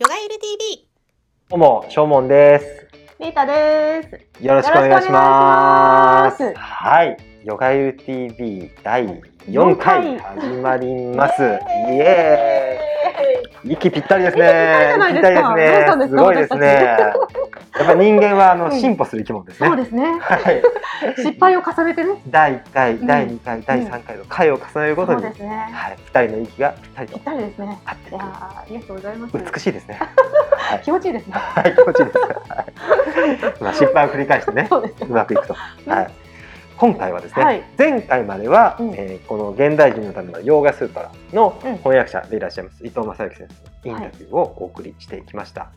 ヨガゆる TV どうも、しょうもんです。リータです。よろしくお願いします。よろしくお願いしますはい、ヨガゆる TV 第4回始まります。イエーイ。息ぴったりですね。息ぴったりじゃないですか息ぴったりですね。どうしたんですか？ごいですね。やっぱ人間はあのうん進歩する生き物ですね。そうですね。はい。失敗を重ねてね。第1回、うん第2回、第3回の回を重ねるごとに、そうですね。はい、二人の息がぴったりとぴったりですね。いやーありがとうございます。美しいですね。気持ちいいですね。はい、気持ちいいです。はいまあ失敗を繰り返してね。そう。まくいくと。はい。今回はですね、はい前回までは、うんえーこの現代人のためのヨーガスートラのうん翻訳者でいらっしゃいます、伊藤正幸先生のインタビューをお送りしてきました。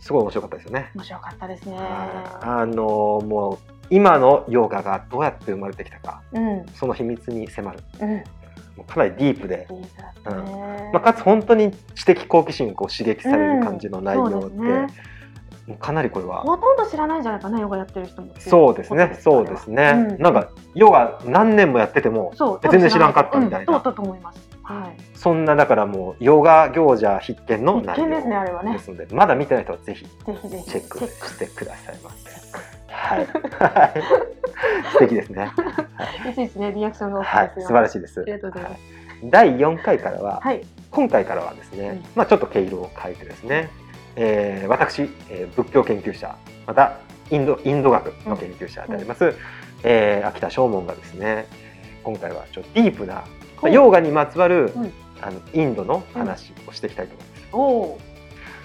すごい面白かったですよね。面白かったですね。はいあのーもう今のヨガがどうやって生まれてきたか、うんその秘密に迫る。うん。かなりディープで、いいですね。まあ、かつ本当に知的好奇心をこう刺激される感じの内容で、うんねもうかなりこれはほとんど知らないんじゃないかなヨガやってる人も。そうですね、そうですね。うんなんかヨガ何年もやってても。全然知らんかったみたいなうんそうだと思います。はい。そんなだからもうヨガ行者必見の内容ですねあれはねですので、まだ見てない人はぜひチェックしてくださいませ。はい、はい素敵ですね。いちいちねリアクションが大はい。素晴らしいですあり。がとうございます。第4回からは、はい。今回からはですね、うんまあちょっと毛色を変えてですね、えー私、えー仏教研究者、またインドインド学の研究者であります、えー秋田正門がですね、今回はちょっとディープな、まあ、ヨーガにまつわる、うんあのインドの話をしていきたいと思いま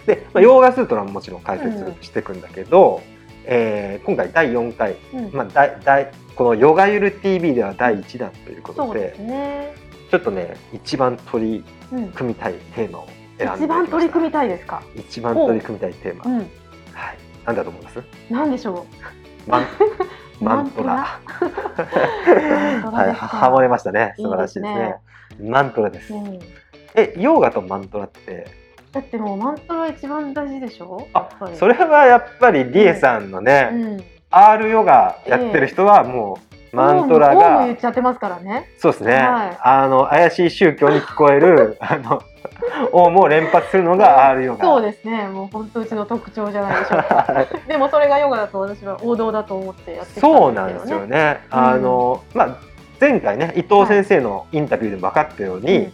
す。で、まあ、ヨーガスートラももちろん解説うんしていくんだけど、えー今回第4回、うんまあ、第第この「ヨガゆる TV」では第1弾ということでね。ちょっとね一番取りうん。組みたいテーマを選んで一番取り組みたいですか？一番取り組みたいテーマ、うん。はい、なんだと思います？なんでしょう？マントラマントラ。はい、ハモれましたね。素晴らしいですね。いいですマントラです、うん。えヨーガとマントラって？だってもうマントラ一番大事でしょ？あやっぱり。それはやっぱりリエさんのね、うん。R ヨガやってる人はもうマントラが言っちゃってますからね。そうですね、はいあの怪しい宗教に聞こえる あのオウムを連発するのが R ヨガそうですね。もう本当うちの特徴じゃないでしょうか。でもそれがヨガだと私は王道だと思ってやってそうなんですんですけどね。よね。うんあのまあ前回ね伊藤先生のインタビューでも分かったように、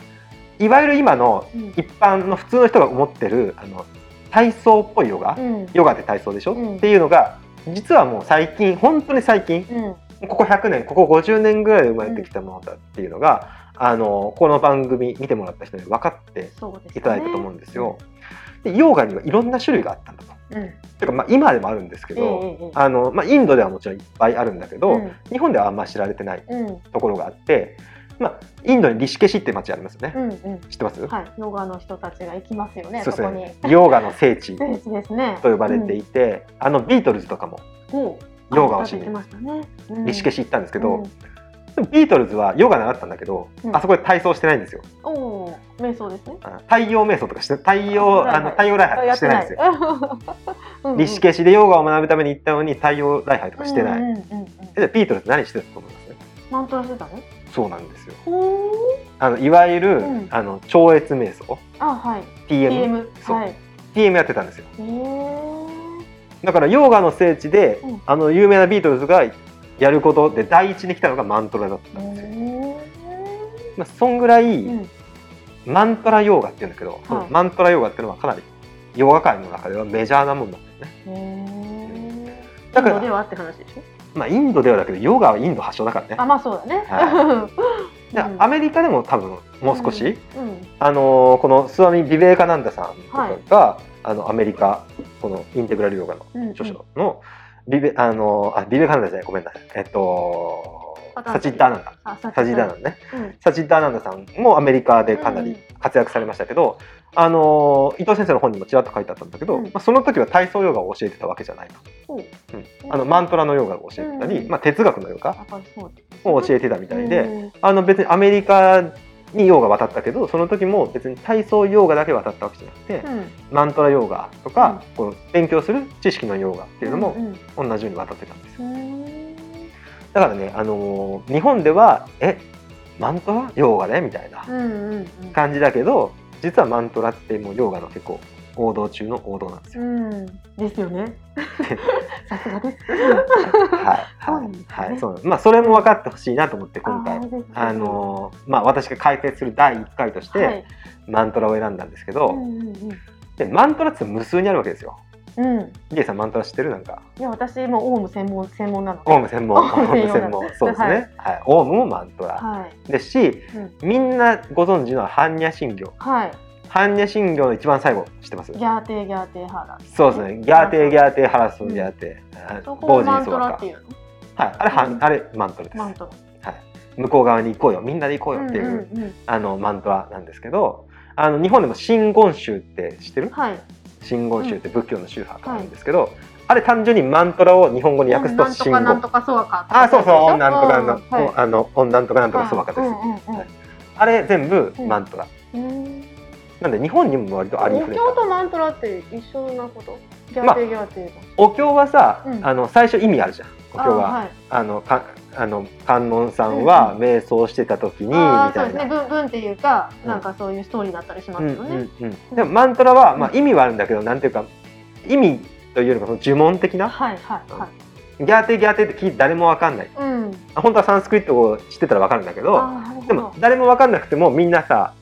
いわゆる今のうん一般の普通の人が思ってるあの体操っぽいヨガ、うん。ヨガって体操でしょ、うんっていうのが実はもう最近本当に最近うん。ここ100年ここ50年ぐらいで生まれてきたものだっていうのが、あのこの番組見てもらった人に分かって。いただいたと思うんですよ。でヨガにはいろんな種類があったんだと。うん。てかまあ今でもあるんですけど、ええええあのまあ、インドではもちろんいっぱいあるんだけど、うん日本ではあんま知られてないうん。ところがあって、まあ、インドにリシケシって町ありますよね、うん。うん。知ってます、はい。ヨガの人たちが行きますよね。そうそこに。ですねヨガの聖地聖地ですね。と呼ばれていて、あのビートルズとかもうん。ヨガをしに。ね。うん。リシケシ行ったんですけど、うん。ビートルズはヨガ習ったんだけど、うん。あそこで体操してないんですよ。おお、瞑想ですね。あ太陽瞑想とかして太陽あの太陽礼拝してないんですよ、よリシケシでヨガを学ぶために行ったのに太陽礼拝とかしてない、うんうんうんうん。でビートルズ何してたと思います？マントラしてたの？そうなんですよ。ほあのいわゆる、うん。あの超越瞑想。あ、はい。TM, PM そう。はい。TM やってたんですよ。へえ。だからヨガの聖地で、うんあの有名なビートルズがやることで第一に来たのがマントラだったんですよ、まあ、そんぐらい、うん。マントラヨーガっていうんだけど、そのマントラヨーガっていうのはかなりヨガ界の中ではメジャーなもんなんですね。だからインドではって話でしょ？まあインドではだけどヨガはインド発祥だからねあ、まあそうだね。は でうんアメリカでも多分もう少し、うん。あのーこのスワミ・ビベーカナンダさんとかが、あのアメリカこのインテグラルヨガのうん。著書のビベあのあビベカナンダじゃないごめんなさい。えっとサチッダーナンダ。あ、ササチッダーナンダね。うん。サチッダーナンダさんもアメリカでかなり活躍されましたけど、あの伊藤先生の本にもちらっと書いてあったんだけど、うん。まあ、その時は体操ヨガを教えてたわけじゃないと、ほう。うん。あのマントラのヨガを教えてたり、うん。まあ、哲学のヨガを教えてたみたいで、うん。あの別にアメリカにヨガ渡ったけどその時も別に体操ヨガだけ渡ったわけじゃなくて、うんマントラヨガとか、この勉強する知識のヨガっていうのもうん同じように渡ってたんですよ。うんだからね、あのー日本ではえマントラヨガねみたいなうんうんうん感じだけど実はマントラってもうヨガの結構王道中の王道なんですよ。うん。ですよね。さすがです。はいそうなはいんですねはいそう。まあそれも分かってほしいなと思って今回あのーまあ私が解説する第1回として、はい。マントラを選んだんですけど、うんうんうん。でマントラって無数にあるわけですよ。うん。リエさんマントラ知ってる？なんかいや私もオウム専門専門なので。オウム専門オウム専門そうですね、はいオウムもマントラ、はい。ですし、みんなご存知の般若心経はい。般若心経の一番最後知ってます？ギャーテーギャーテーハラ。そうですねギャーテーギャーテーハラスンギャーテー、うかラっていうの？はい。あれは、うん。あれマントラです、マント向こう側に行こうよ。みんなで行こうラ。よっていう、んうんうんあのマントラなんですけどあの日本でも真言宗って知ってる？はい。真言宗って仏教の宗派があるんですけど、あれ単純にマントラを日本語に訳すと真言。かなんとかそう。か。あそうそうなんとかなんとか、はい。あの温暖とかなんとかそうかです、うんうんうん。はい。あれ全部マントラ、うんなんで日本にも割とありおふれ経とたマントラって一緒なこと？まあお経はさ、うん。あの最初意味あるじゃんお経はあはい。あのかあの観音さんは瞑想してた時にみあーそうですね。たいな。文文っていうかうん。なんかそういうストーリーだったりしますうんよね。うんうん、でもマントラは、まあ、意味はあるんだけどなんていうか意味というよりもその呪文的な？はいはいはい。ギャーテーギャーテーって聞いて誰もわかんない。うん。本当はサンスクリットを知ってたらわかるんだけどでも誰もわかんなくてもみんなさ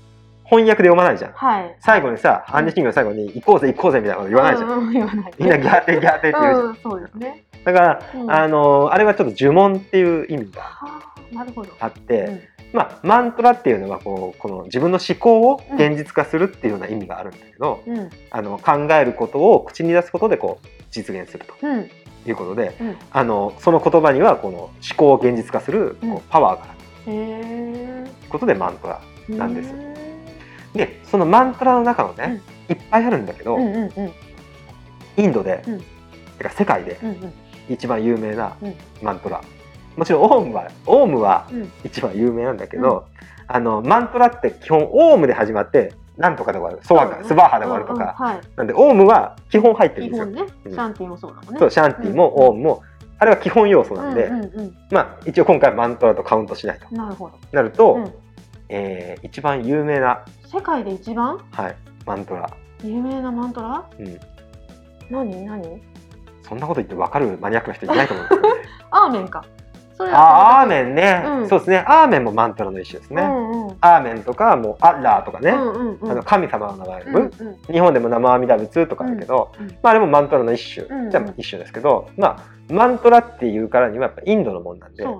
翻訳で読まないじゃん。はい。最後にさ般若心経の最後に行こうぜ行こうぜみたいなこと言わないじゃん、うんうん言わない。みんなギャーテーギャーテーって言うじゃん、うんそうですねだから、うん。あのあれはちょっと呪文っていう意味がはあって、うん。まあ、マントラっていうのはこうこの自分の思考を現実化するっていうような意味があるんだけど、うん。あの考えることを口に出すことでこう実現するとうん。いうことでうん。あのその言葉にはこの思考を現実化するうん。こうパワーがある。ということでマントラなんです。でそのマントラの中のね、いっぱいあるんだけど、んうんうんうん。インドで、うん。てか世界でうんうん一番有名なうん。マントラ、もちろんオウムはオウムはうん。一番有名なんだけど、あのマントラって基本オウムで始まってなんとかで終わる。ソワカ、スバーハで終わるとか、はい。なんでオウムは基本入ってるん基ですよ。シャンティもそうだもんね。そうシャンティもうんオウムも、あれは基本要素なんで、まあ一応今回マントラとカウントしないと。なるほど。なると、うん。えー一番有名な、世界で一番？はい、マントラ、有名なマントラ？うん、何？何？そんなこと言って分かるマニアックな人いないと思うんですよね。アーメンか。それあーアーメンね、うん。そうですね。アーメンもマントラの一種ですね。うんうん。アーメンとかもうアッラーとかね、うんうんうん。あの神様の名前、うんうん。日本でも生阿弥陀仏とかあるけど、うんうん。まああれもマントラの一種、うんうん。じゃあ一種ですけど、まあマントラっていうからにはやっぱインドのもんなんで、ね。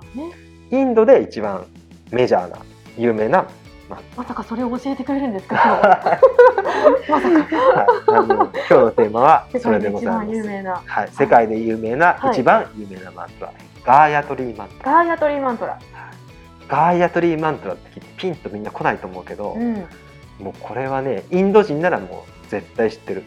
インドで一番メジャーな有名な、ままさかそれを教えてくれるんですか 今日。あまさか。はい、今日のテーマは世それ界でございます。有名な。はい、世界で有名な、はい。一番有名なマントラ、ガーヤトリーマントラ。ガーヤトリーマントラ。ガーヤトリーマントラって聞いてピンとみんな来ないと思うけど、うん。もうこれはねインド人ならもう絶対知ってる。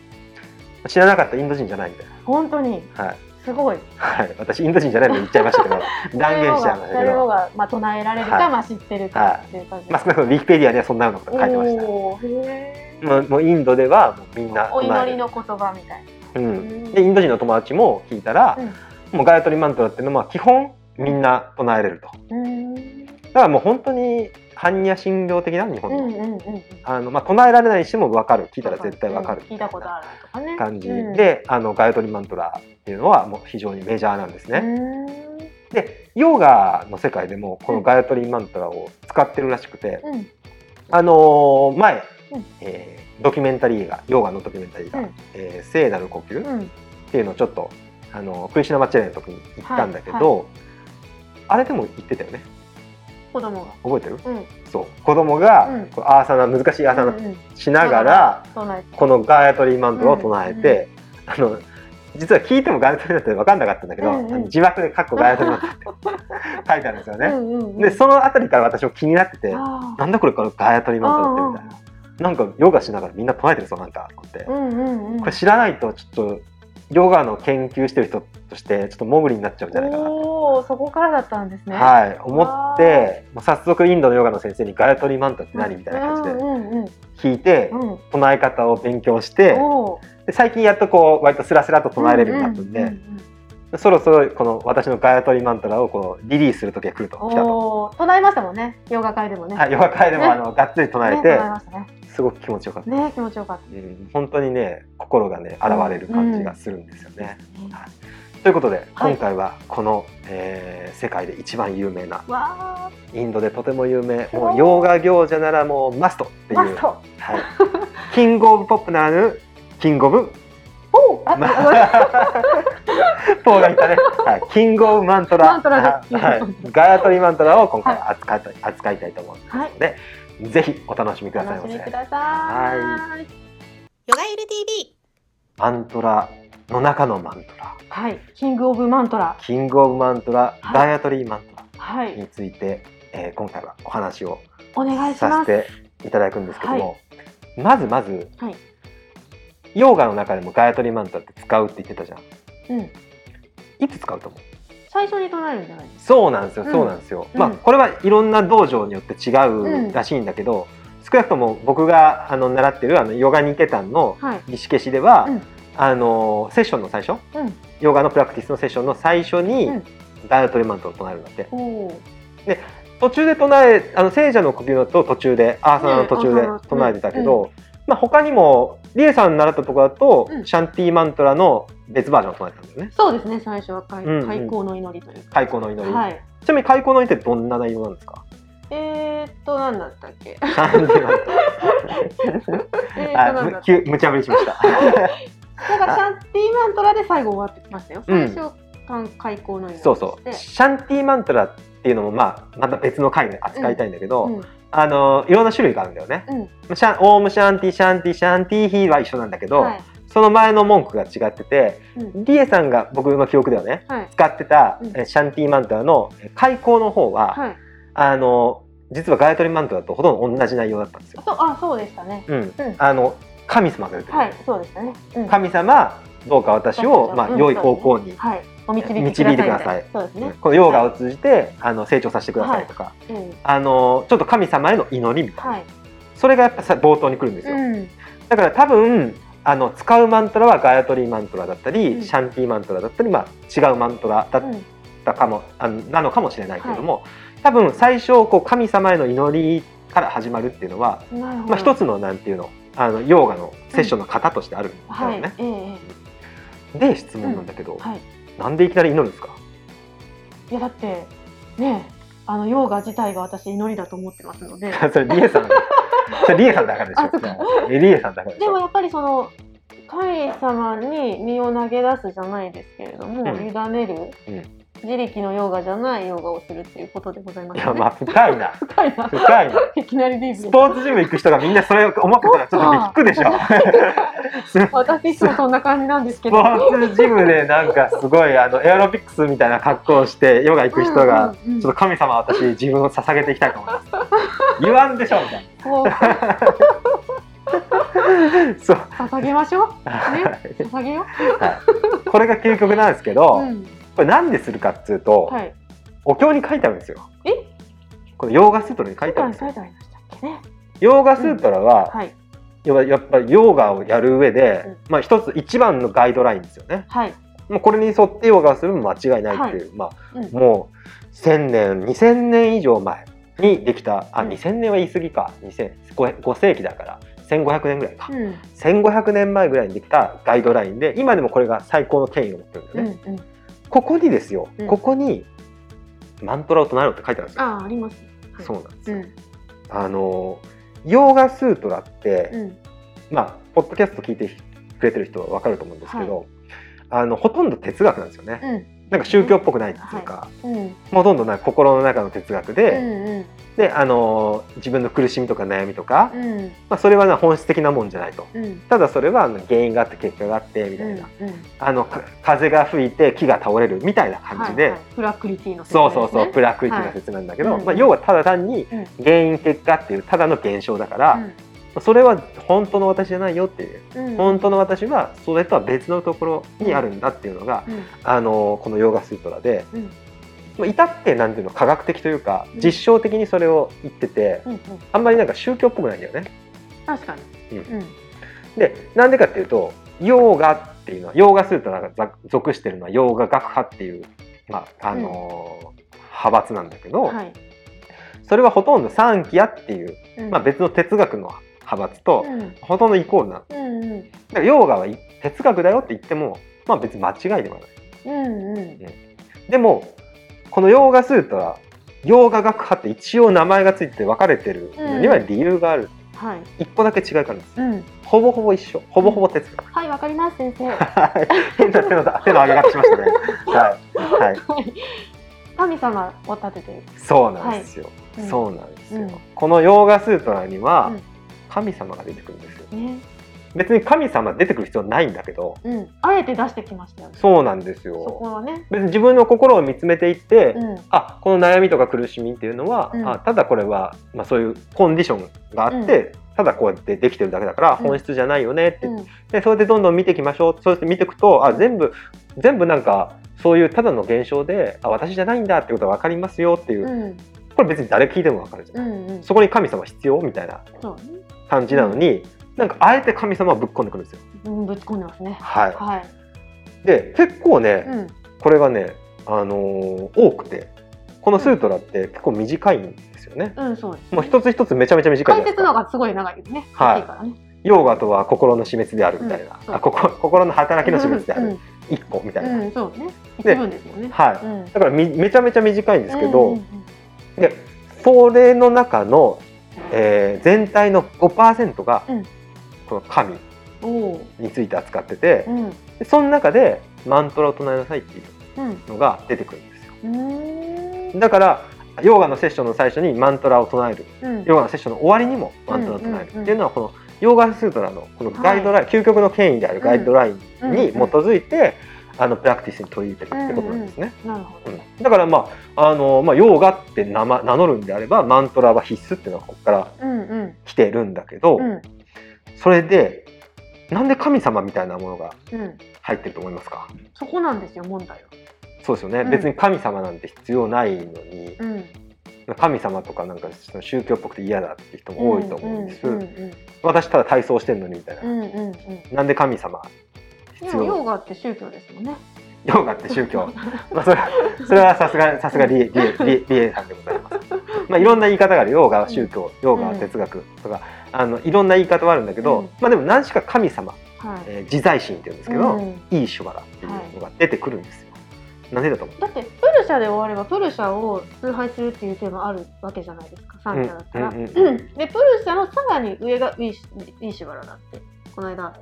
知らなかったらインド人じゃないんだよ本当に。はい、すごい。はい、私インド人じゃないの言っちゃいましたけど 断言しちゃいましたけど。がまあ唱えられるか、はい。まあ知ってるかっていう感じまあ少なくともウィキペディアにはそんなようなこと書いてました。おーへー。もうもうインドではもうみんなお祈りるの言葉みたいな。うん、でインド人の友達も聞いたら、もうガヤトリマントラっていうのは基本みんな唱えれると。うん。だからもう本当に般若心経的な日本の,、うんうんうんうん。あのまあ、唱えられないにしても分かる。聞いたら絶対分かる。うん聞いたことあるとかね。感じ。うん。で、あのガヤトリマントラっていうのはもう非常にメジャーなんですね。うん。でヨガの世界でもこのガヤトリマントラを使ってるらしくて、うん。あのー前、うん。えードキュメンタリー映画ヨガのドキュメンタリーがうん「えー聖なる呼吸」っうん。ていうのをちょっとあのクリシュナマッチェレの時に行ったんだけど、はいあれでも言ってたよね子供が。覚えてる？うん。そう。子供が、うん。こうアーサナ難しいアーサナうんうん。しながら、唱えて。このガヤトリマントラを唱えて、あの実は聞いてもガヤトリマントラって分かんなかったんだけど、うんうん。字幕で「カッコガヤトリマントラ」って 書いてあるんですよね。うんうんうん。でそのあたりから私も気になってて、なんだこれからガヤトリマントラってみたいな。なんかヨガしながらみんな唱えてるぞなんかって、うんうんうん。これ知らないとちょっとヨガの研究してる人としてちょっと潜りになっちゃうんじゃないかな。と、おおそこからだったんですね。はい、思ってもう早速インドのヨガの先生にガヤトリマントラって何みたいな感じでうんうん。うん聞いてうん。唱え方を勉強してで最近やっとこう割とスラスラと唱えれるようになったんで、うううんそろそろこの私のガヤトリマントラをこうリリースする時が来ると来たと。唱えましたもんね。ヨガ会でもね。はい、ヨガ会でも、ねあのがっつり唱えねて、唱えましたね。すごく気持ちよかった。ね、気持ちよかっうん、本当にね心がね現れる感じがするんですよた。ね。ねということで、はい今回はこの、えー世界で一番有名なインドでとても有名もうヨガ行者ならもうマストっていう、マスト。はい、キングオブポップならぬキングオブおお、ポーがいたね、はい、キングオブマントラ。マントラで。すはい、ガヤトリマントラを今回扱いたい、扱いたいと思うはい。ので、ぜひお楽しみくださいませ。楽しみください。ヨガエル TV マントラの中のマントラ。はい、 King of マントラ。 King of マントラ、はい。ガヤトリマントはい、ラについて、えー今回はお話をお願いします。させていただくんですけども、まずまず、はい。ヨーガの中でもガヤトリマントラって使うって言ってたじゃん、いつ使うと思う？最初に唱えるんじゃないそうなんですよ、うん。そうなんですよ、うん。まあこれはいろんな道場によって違うらしいんだけど、少なくとも僕があの習ってるあのヨガニケタンのか。はい。リシケシでは、うん。あのセッションの最初？うん。ヨガのプラクティスのセッションの最初に、うん。ガヤトリマントラを唱えるんだって。おお。途中で唱えあの聖者の呼吸のと途中でアーサナの途中で唱えてたけど、まあ他にもリエさん習ったところだと、うんシャンティーマントラの別バージョンを唱えてたんだよねそうですね。最初は開うんうん開口の祈りというか。開口の祈り、はい。ちなみに開口の祈りってどんな内容なんですか？えー、っと、なんだったっけ？シャンティーマントえー、ラ。急無茶ぶりしましただからシャンティーマントラで最後終わってきましたよ。うん最初、開開口の祈りそうそうしてシャンティーマントラっていうのもまあまた別の回で扱いたいんだけど、うんあのいろんな種類があるんだよね、うん。シャンオウムシャンティシャンティシャンティヒーは一緒なんだけど、はい。その前の文句が違っててうん。リエさんが僕の記憶ではねはい。使ってた、うん。えシャンティマントラのえ開口の方は、はい。あの実はガヤトリマントラとほとんど同じ内容だったんですよ。そうあそうでしたね。うん。うん。あの神様が出てる、はいそうでしたね。うん。神様どうか私を、まあ、うん。良い方向に、はいお導いてくださいそうですね。このヨーガを通じて、あの成長させてくださいとか、うんあのちょっと神様への祈りみたいな、はい。それがやっぱさ冒頭に来るんですよ。うんだから多分あの使うマントラはガヤトリマントラだったり、うんシャンティマントラだったり、まあ、違うマントラだっうんたかも、あのなのかもしれないけれども、多分最初こう神様への祈りから始まるっていうのは。まあ、一つのなんていうのあのヨーガのセッションの型としてあるんだよね。はい。えええで質問なんだけど、えはい。なんでいきなり祈るんですか？いやだってねあのヨーガ自体が私祈りだと思ってますので。それリエさん それリエさんだからでしょ。えリエさんだからでもやっぱりその神様に身を投げ出すじゃないですけれども、うん。委ねる、うん自力のヨーガじゃないヨーガをするっていうことでございますよね。いやまあ深いな深いな。深いな。いきなりディープスポーツジム行く人がみんなそれを思ってたらちょっとびっくりでしょ。私いつもそんな感じなんですけスど。ポーツジムでなんかすごいあのエアロビクスみたいな格好をしてヨガ行く人がうんうんうんちょっと神様私自分を捧げていきたいと思います。言わんでしょみたいな。そう。捧げましょう。ね はい捧げよこれが究極なんですけど、う。うん。これなんでするかっつうと、はい。お経に書いてあるんですよ。え？このヨーガスートラに書いてあるんですよ。ヨーガスートラは、はい。要はやっぱりヨーガをやる上で、うんまあ一つ一番のガイドラインですよね。はい。もうこれに沿ってヨガをするのも間違いないっていう、まあうん。もう1000年2000年以上前にできたあうん2000年は言い過ぎか2000 5, 5世紀だから1500年ぐらいか、うん。1500年前ぐらいにできたガイドラインで今でもこれが最高の権威を持ってるんだうん。よね、うん。ここにですよ、うんここにマントラを唱えろって書いてあるんですよ、ああ、あります。はいそうなんですよ、うん。あのヨーガスートラって、うん。まあポッドキャスト聞いてくれてる人は分かると思うんですけど、あのほとんど哲学なんですよね、うん。なんか宗教っぽくないっていうか、うん。ほとんどな心の中の哲学で、うん。うん。であの自分の苦しみとか悩みとか、うん。まあ、それはな本質的なもんじゃないと。うん。ただそれは原因があって結果があってみたいな、あのか風が吹いて木が倒れるみたいな感じで、はいはい。プラクリティの説そうそうそう、プラクリティな説なんだけど、はいまあ、要はただ単にうん。原因結果っていうただの現象だから、うん。それは本当の私じゃないよっていう、うん。本当の私はそれとは別のところにあるんだっていうのが、うん。あのこのヨーガスートラで、うんまあ至ってなんていうの科学的というかうん。実証的にそれを言ってて、うんうん。あんまりなんか宗教っぽくないんだよね。確かに。うん。うん。でなんでかっていうとヨーガっていうのはヨーガスートラがざ属してるのはヨーガ学派っていう、まああのー派閥なんだけど、はい。それはほとんどサンキアっていう、うん。まあ、別の哲学の派閥とうん。ほとんどイコールなの。だうんうん。からヨーガはい哲学だよって言っても、まあ、別に間違いではない。うん。うん。でもこのヨーガスートラヨーガ学派って一応名前がついて分かれてるのには理由がある。はい。一個だけ違いがあるんです。うん。ほぼほぼ一緒。ほぼほぼ哲学。はい、わかります、先生。はい変な手の手の上げ方しましたね。はい。はい。はい。神様を立ててる。そうなんですよ。うんそうなんですよ。うんこのヨーガスートラにはうん神様が出てくるんですよ。ね。別に神様出てくる必要ないんだけど、うん。あえて出してきましたよね。そうなんですそこよ。はね。別に自分の心を見つめていって、うん。あこの悩みとか苦しみっていうのは、うんあただこれは、まあ、そういうコンディションがあって、ただこうやってできてるだけだからうん本質じゃないよねって、うん。でそれでどんどん見ていきましょうそうやって見ていくとあ全部全部なんかそういうただの現象であ私じゃないんだってことが分かりますよっていう、うん。これ別に誰聞いても分かるじゃ、うんん。うん。そこに神様必要みたいな。感じなのに、なんかあえて神様をぶっ込んでくるんですよ。うん、ぶち込んでますね。ははい。い、で結構ね、うん。これがね、あのー多くてこのスートラって結構短いんですよね。うん、そうです。もう一つ一つめちゃめちゃ短い解。説のがすごい長いですね。はい大きからね。ヨーガとは心の死滅であるみたいな、うんあ心心の働きの死滅であうんる一個みたいな、うん、そうね。でね。はい、うん。だからみめちゃめちゃ短いんですけど、うんうんでそれの中の、えー全体の5%が、うんこの神について扱ってて、うん。でその中でマントラを唱えなさいっていううん。のが出てくるんですようーん。だからヨガのセッションの最初にマントラを唱えるうん。ヨガのセッションの終わりにもマントラを唱えるってうんうんうんいうのはこのヨガスートラのこのガイドライン、究極の権威であるガイドラインに基づいて、あのプラクティスに取り入れてるってことなんですね。だからまああの、まあ、ヨーガって名前名乗るんであればマントラは必須っていうのはここからうんうん。来てるんだけど、うん。それでなんで神様みたいなものがうん。入ってると思いますか？そこなんですよ、問題は。そうですよね、うん別に神様なんて必要ないのにうん。神様とかなんか宗教っぽくて嫌だって人も多いと思うんです、うんうん私ただ体操してんのにみたいな、うんうんうん。なんで神様必要？ヨガって宗教ですもんね。ヨーガって宗教 まあそれそれはさすがさすがリエリエリエさんでございます。まあいろんな言い方があるヨーガは宗教、ヨーガは哲学とかあのいろんな言い方はあるんだけど、うん。まあでも何しか神様、はい。えー自在心って言うんですけど、うん。いいシュバラっていうのが出てくるんですよ。なんでだと思う？だってプルシャで終わればプルシャを崇拝するっていうテーマあるわけじゃないですかサンキャだったら、うんうんうんうん。でプルシャのさらに上がウィーシウィーシュバラだってこの間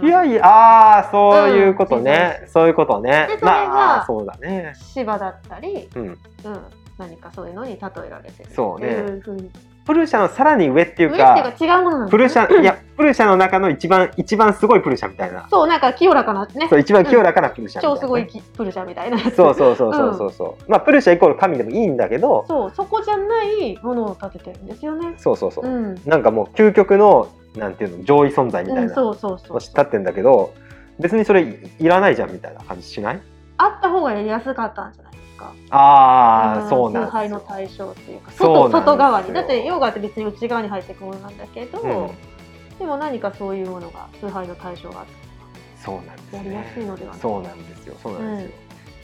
いやいやああそういうことね、うん。そういうことね。でそれがまあそうだね。芝だったり、うん。うん、何かそういうのに例えられてるそうねっていうふうにプルシャのさらに上っていうかいうか違うものプルシャいやプルシャの中の一番一番すごいプルシャみたいな。そうなんか清らかなね。そう一番清らかなプルシャみたいな。ね、超すごいきプルシャみたいな。そうそうそうそうそうそう、まあプルシャイコール神でもいいんだけどそうそこじゃないものを立ててるんですよね。そうそうそう、うん、なんかもう究極のなんていうの上位存在みたいうん、なそうそうそう。の立ってんだけど別にそれいいらないじゃんみたいな感じしない？あった方がやりやすかったんじか。ああ、んそうなん崇拝の対象っていうか外外側に。だってヨガって別に内側に入っていくものなんだけど、うん。でも何かそういうものが崇拝の対象があってそうなんですやりやすいのではない。そうなんですよ。そうなんですよ、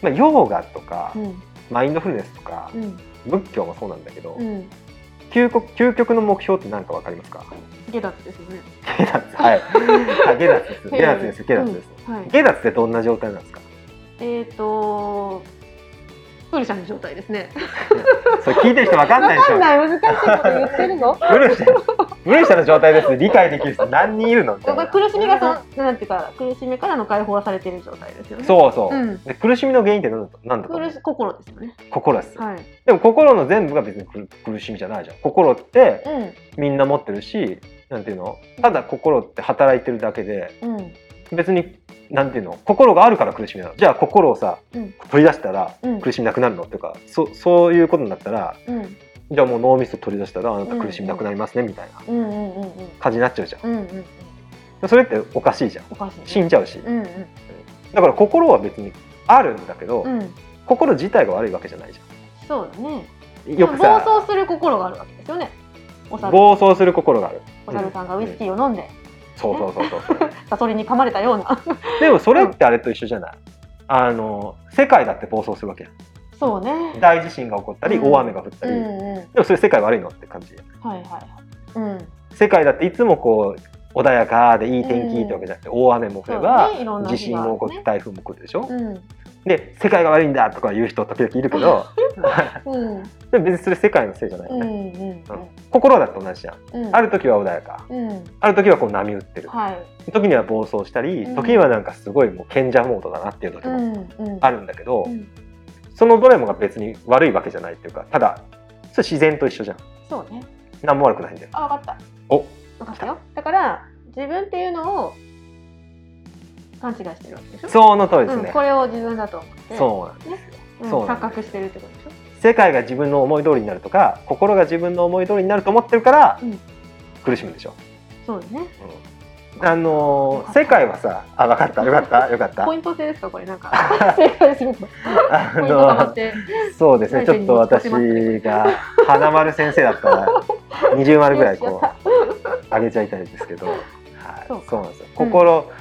まあヨーガとか、うん。マインドフルネスとか、うん。仏教もそうなんだけど、うん。究極究極の目標って何かわかりますか？ゲダツですよね。ゲダツはい。あゲダツです。ゲダツです。ゲダツです、うん。はい。ゲダツってどんな状態なんですか？えっ、とプルシャの状態ですね。それ聞いてる人わかんないでしょ。わかんない。難しいこと言ってるの？ブルシャブルシャの状態です理解できる人何人いるの？みたいな。苦しみがそのなんていうか苦しみからの解放はされている状態ですよね。そうそう、うん。で苦しみの原因って何だと何だと苦し心ですよね。心です、はい。でも心の全部が別に苦苦しみじゃないじゃん。心ってうみんな持ってるしなんていうの？ただ心って働いてるだけでんうん。別になんていうの？心があるから苦しみなの。じゃあ心をさ、うん。取り出したらうん。苦しみなくなるの？っていうかそそういうことになったらうん。じゃあもう脳みそ取り出したらあなた苦しみなくなりますねみたいな。感じになっちゃうじゃん。うんうんうん。それっておかしいじゃん。死んじゃうし。うんうん。だから心は別にあるんだけど、うん。心自体が悪いわけじゃないじそうだね。ゃんよく暴さ走する心があるわけですよね。暴走する心がある。お猿さんがウイスキーを飲んで、そうそうそうそう。サソリに噛まれたような。でもそれってあれと一緒じゃない、あの世界だって暴走するわけやん。そうね。大地震が起こったり、うん。大雨が降ったり、うんうん。でもそれ世界悪いのって感じはいはいはい。うん。世界だっていつもこう穏やかでいい天気ってわけじゃなくて、大雨も降れば、ね。地震も起こって台風も来るでしょ、うんで世界が悪いんだとか言う人時々いるけどうん。でも別にそれ世界のせいじゃないようんね、うん心だって同じじゃん。うん。ある時は穏やか。うん。ある時はこう波打ってる。はい。時には暴走したりうん。時にはなんかすごいもう賢者モードだなっていう時うもあるんだけど、うん。そのどれもが別に悪いわけじゃないっていうかただそれ自然と一緒じゃん。そうね。何も悪くないんだよ。あ分かった。お。分かったよ。だから自分っていうのを勘違いしてるわけでしょ？その通りですね、うん、これを自分だと思ってそうなんです錯覚してるってことでしょ？世界が自分の思い通りになるとか心が自分の思い通りになると思ってるからうん。苦しむでしょ、そうですねあのー世界はさあ分かった。よかった。よかった。ポイント制ですかこれなんか？あのて。そうですね。ちょっと私が花丸先生だったら20丸ぐらいこう上げちゃいたいんですけど、はい、そうそうなんですよ。心、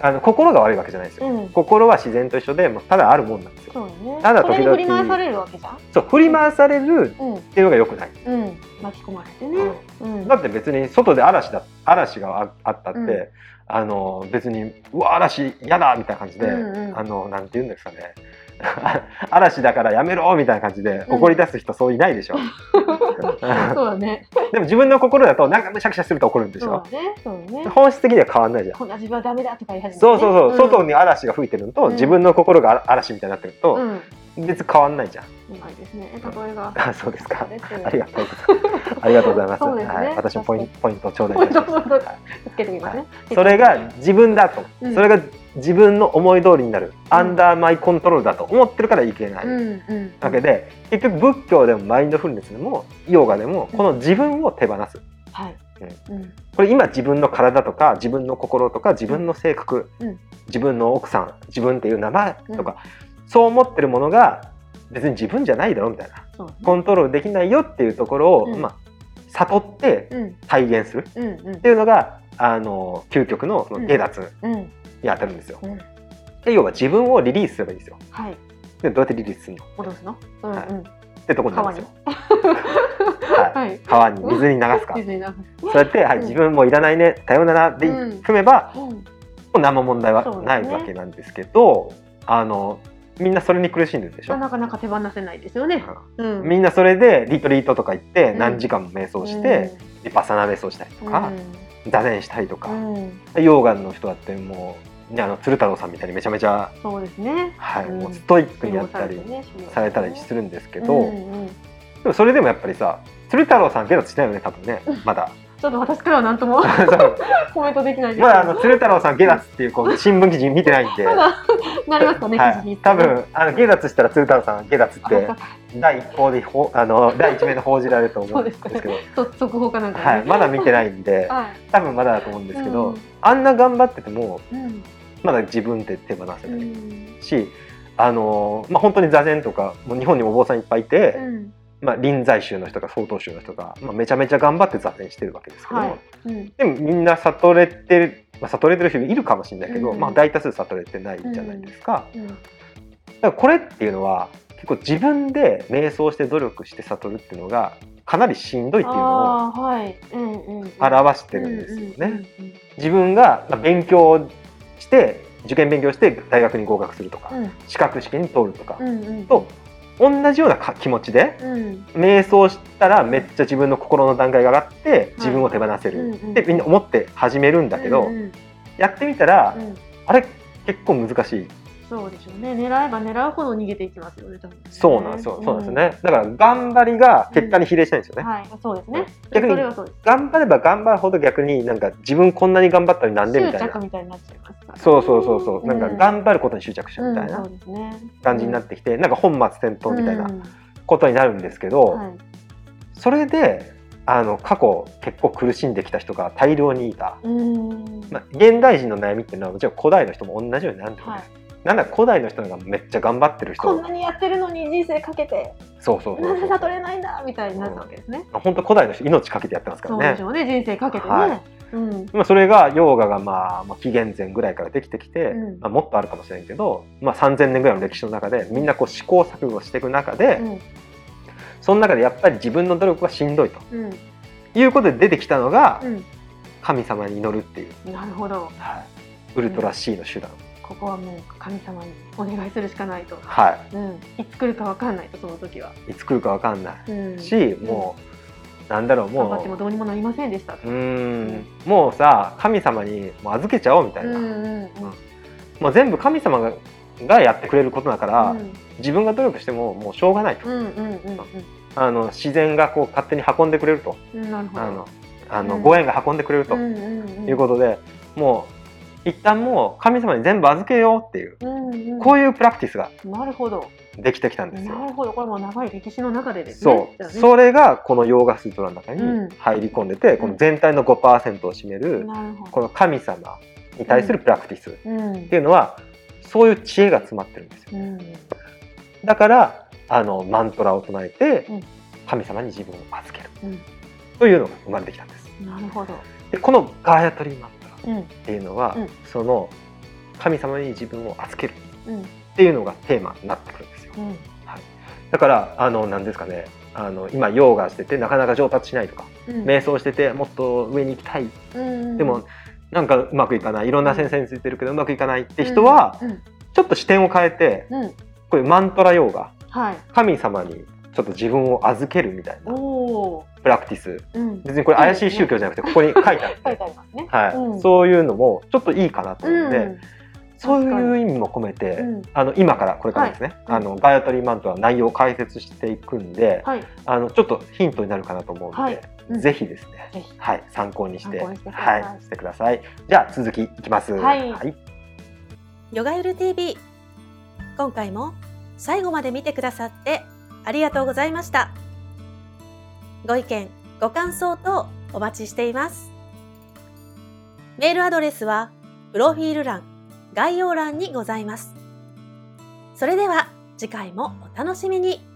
あの心が悪いわけじゃないですよ、うん。心は自然と一緒でもうただあるもんなんですよ。そうね。ただ時々振り回されるわけじゃん。そう振り回されるうん。っていうのが良くない、うん。巻き込まれてね。うん。だって別に外で嵐だ嵐がああったって、うん。あの別にうわ嵐やだみたいな感じで、うんうん。あのなんて言うんですかね 嵐だからやめろみたいな感じでうん。怒り出す人そういないでしょ、そうだね。でも自分の心だとなんかむしゃくしゃすると怒るんでしょ。そうだね。そうだね。本質的には変わんないじゃん。こんな自分はダメだとか言い始めて。ねそうそうそう、ん。外に嵐が吹いてるのと、うん。自分の心が嵐みたいになってると、うん。別に変わんないじゃん。うまいですね。例えが。あそうですか。ありがとうございます。ありがとうございます。はい、私もポイントポイントを頂戴いたします、それが自分だと、うん。それが自分の思い通りになる、アンダーマイコントロールだと思ってるからいけない、うんうんわけで結局仏教でもマインドフルネスでもヨガでもこの自分を手放す。はい。うん。これ今自分の体とか自分の心とか自分の性格、うん。自分の奥さん自分っていう名前とか、そう思ってるものが別に自分じゃないだろみたいな。コントロールできないよっていうところを、うん。まあ、悟ってうん。体現するっうんうん。ていうのがあの究極のその下脱。うんに当たるんですよ。うん。で要は自分をリリースすればいいんですよ。はい。でどうやってリリースするの？戻すの？うんはい。うんってとこになるんですよ。はい。はい。川に水に流すか。そうやって、はい、うん。自分もいらないね、さようならでうん。踏めば、もうん。う何も問題はないわけなんですけど、あの、みんなそれに苦しんでるでしょ？なかなか手放せないですよね。うん。みんなそれでリトリートとか行ってうん。何時間も瞑想して、リパサナ瞑想したりとか、座禅したりとか、うん。うんヨーガンの人だってもう、ね、あの鶴太郎さんみたいにめちゃめちゃ、そうですね。はいうん。もうストイックにやったりされたりするんですけど、うんうんでもそれでもやっぱりさ鶴太郎さん下脱してないよね多分ねまだ。ちょっと私からは何とも コメントできないです。まだあの鶴太郎さん下脱っていうこう新聞記事見てないんで。なりますかねはい、多分あの下脱したら鶴太郎さん下脱ってあ第一報でほあの 第一名で報じられると思うんですけど、そう速報 かなんかね。はい、まだ見てないんではい。多分まだだと思うんですけど、うん。あんな頑張っててもうん。まだ自分って手放せうないん。し、あのまあ、本当に座禅とかもう日本にもお坊さんいっぱいいて、うんまあ、臨済宗の人とか曹洞宗の人が、まあ、めちゃめちゃ頑張って座禅してるわけですけど、はい。うん。でもみんな悟れてる、まあ、悟れてる人いるかもしれないけど、うん。まあ、大多数悟れてないじゃないですか。うん。だからこれっていうのは結構自分で瞑想して努力して悟るっていうのがかなりしんどいっていうのを表してるんですよね。自分がまあ勉強して受験勉強して大学に合格するとか、うん。資格試験に通るとかと同じようなか気持ちでうん。瞑想したらめっちゃ自分の心の段階が上がって自分を手放せる。ってみんな思って始めるんだけど、やってみたら、うん。あれ？結構難しいそうでしょうね。狙えば狙うほど逃げていきますよねね。そうなんですよ、そうなんですよね。だから頑張りが結果に比例しないんですよね、はい。そうですね。逆に頑張れば頑張るほど逆になんか自分こんなに頑張ったのになんでみたい執着なみたいになっちゃいますそうそうそうそう、なんかん頑張ることに執着しちゃうみたいうんな感じになってきて、なんか本末転倒みたいなうん。ことになるんですけど、はい。それであの過去結構苦しんできた人が大量にいた、うん。まあ、現代人の悩みっていうのはもちろん古代の人も同じように悩んでるんはいです、なんだか古代の人がめっちゃ頑張ってる人。こんなにやってるのに人生かけてそうそうそうそう。悟れないんだみたいになったわけですね。本当古代の人命かけてやってますからね。そうでしょうね人生かけてね、はい。うん。まあ、それがヨーガがまあ、まあ、紀元前ぐらいからできてきて、うん。まあ、もっとあるかもしれんけど、まあ、3,000年ぐらいの歴史の中でみんなこう試行錯誤していく中で、うん。その中でやっぱり自分の努力はしんどいと。うん。いうことで出てきたのがうん。神様に祈るっていう、なるほど。はい、ウルトラ C の手段、ここはもう神様にお願いするしかないと、はうん、いつ来るかわかんないとその時は、い、いつ来るかわかんない。うん、し、もうなんだろう頑張ってももどうにもなりませんでしたうん。もうさ神様にもう預けちゃおうみたいな、うんうんうん。もう全部神様ががやってくれることだから、うん。自分が努力してももうしょうがないと、うんうんうんあの自然がこう勝手に運んでくれると。うあのあの、うん。ご縁が運んでくれるということで、もう一旦もう神様に全部預けようっていう、うんうん。こういうプラクティスがなるほど。できてきたんですよ。なるほど。これも長い歴史の中でですそう、ね。それがこのヨーガスートラの中にうん。入り込んでて、この全体の5%を占める、なるほど。この神様に対するプラクティスっうん。ていうのは、そういう知恵が詰まってるんですよ。うん。だからあのマントラを唱えてうん。神様に自分を預ける。うん。というのが生まれてきたんです。なるほど。でこのガーヤトリーマンっていうのは、うん。その神様に自分を預ける。うん。っていうのがテーマになってくるんですよ。うん。だからあの何ですかね。あの今ヨーガしててなかなか上達しないとか、うん。瞑想しててもっと上に行きたい。うん。でもなんかうまくいかない。いろんな先生についてるけどうまくいかないって人は、うん。ちょっと視点を変えてうん。こういうマントラヨーガ。はい。神様にちょっと自分を預けるみたいなプラクティスうん。別にこれ怪しい宗教じゃなくてここに書いてあるん書いでてありますね。はい。うん。そういうのもちょっといいかなと思うので、うん。そういう意味も込めて、うん。あの今からこれからですね、はい。あのガイアトリーマントは内容を解説していくんで、はい。あのちょっとヒントになるかなと思うので、はい。うん。ぜひですね、はい、参考にして参考にしてください。はい、してください。じゃあ続きいきます。はい。ヨガユル TV 今回も最後まで見てくださってありがとうございましたご意見ご感想等お待ちしています。メールアドレスはプロフィール欄概要欄にございます。それでは次回もお楽しみに。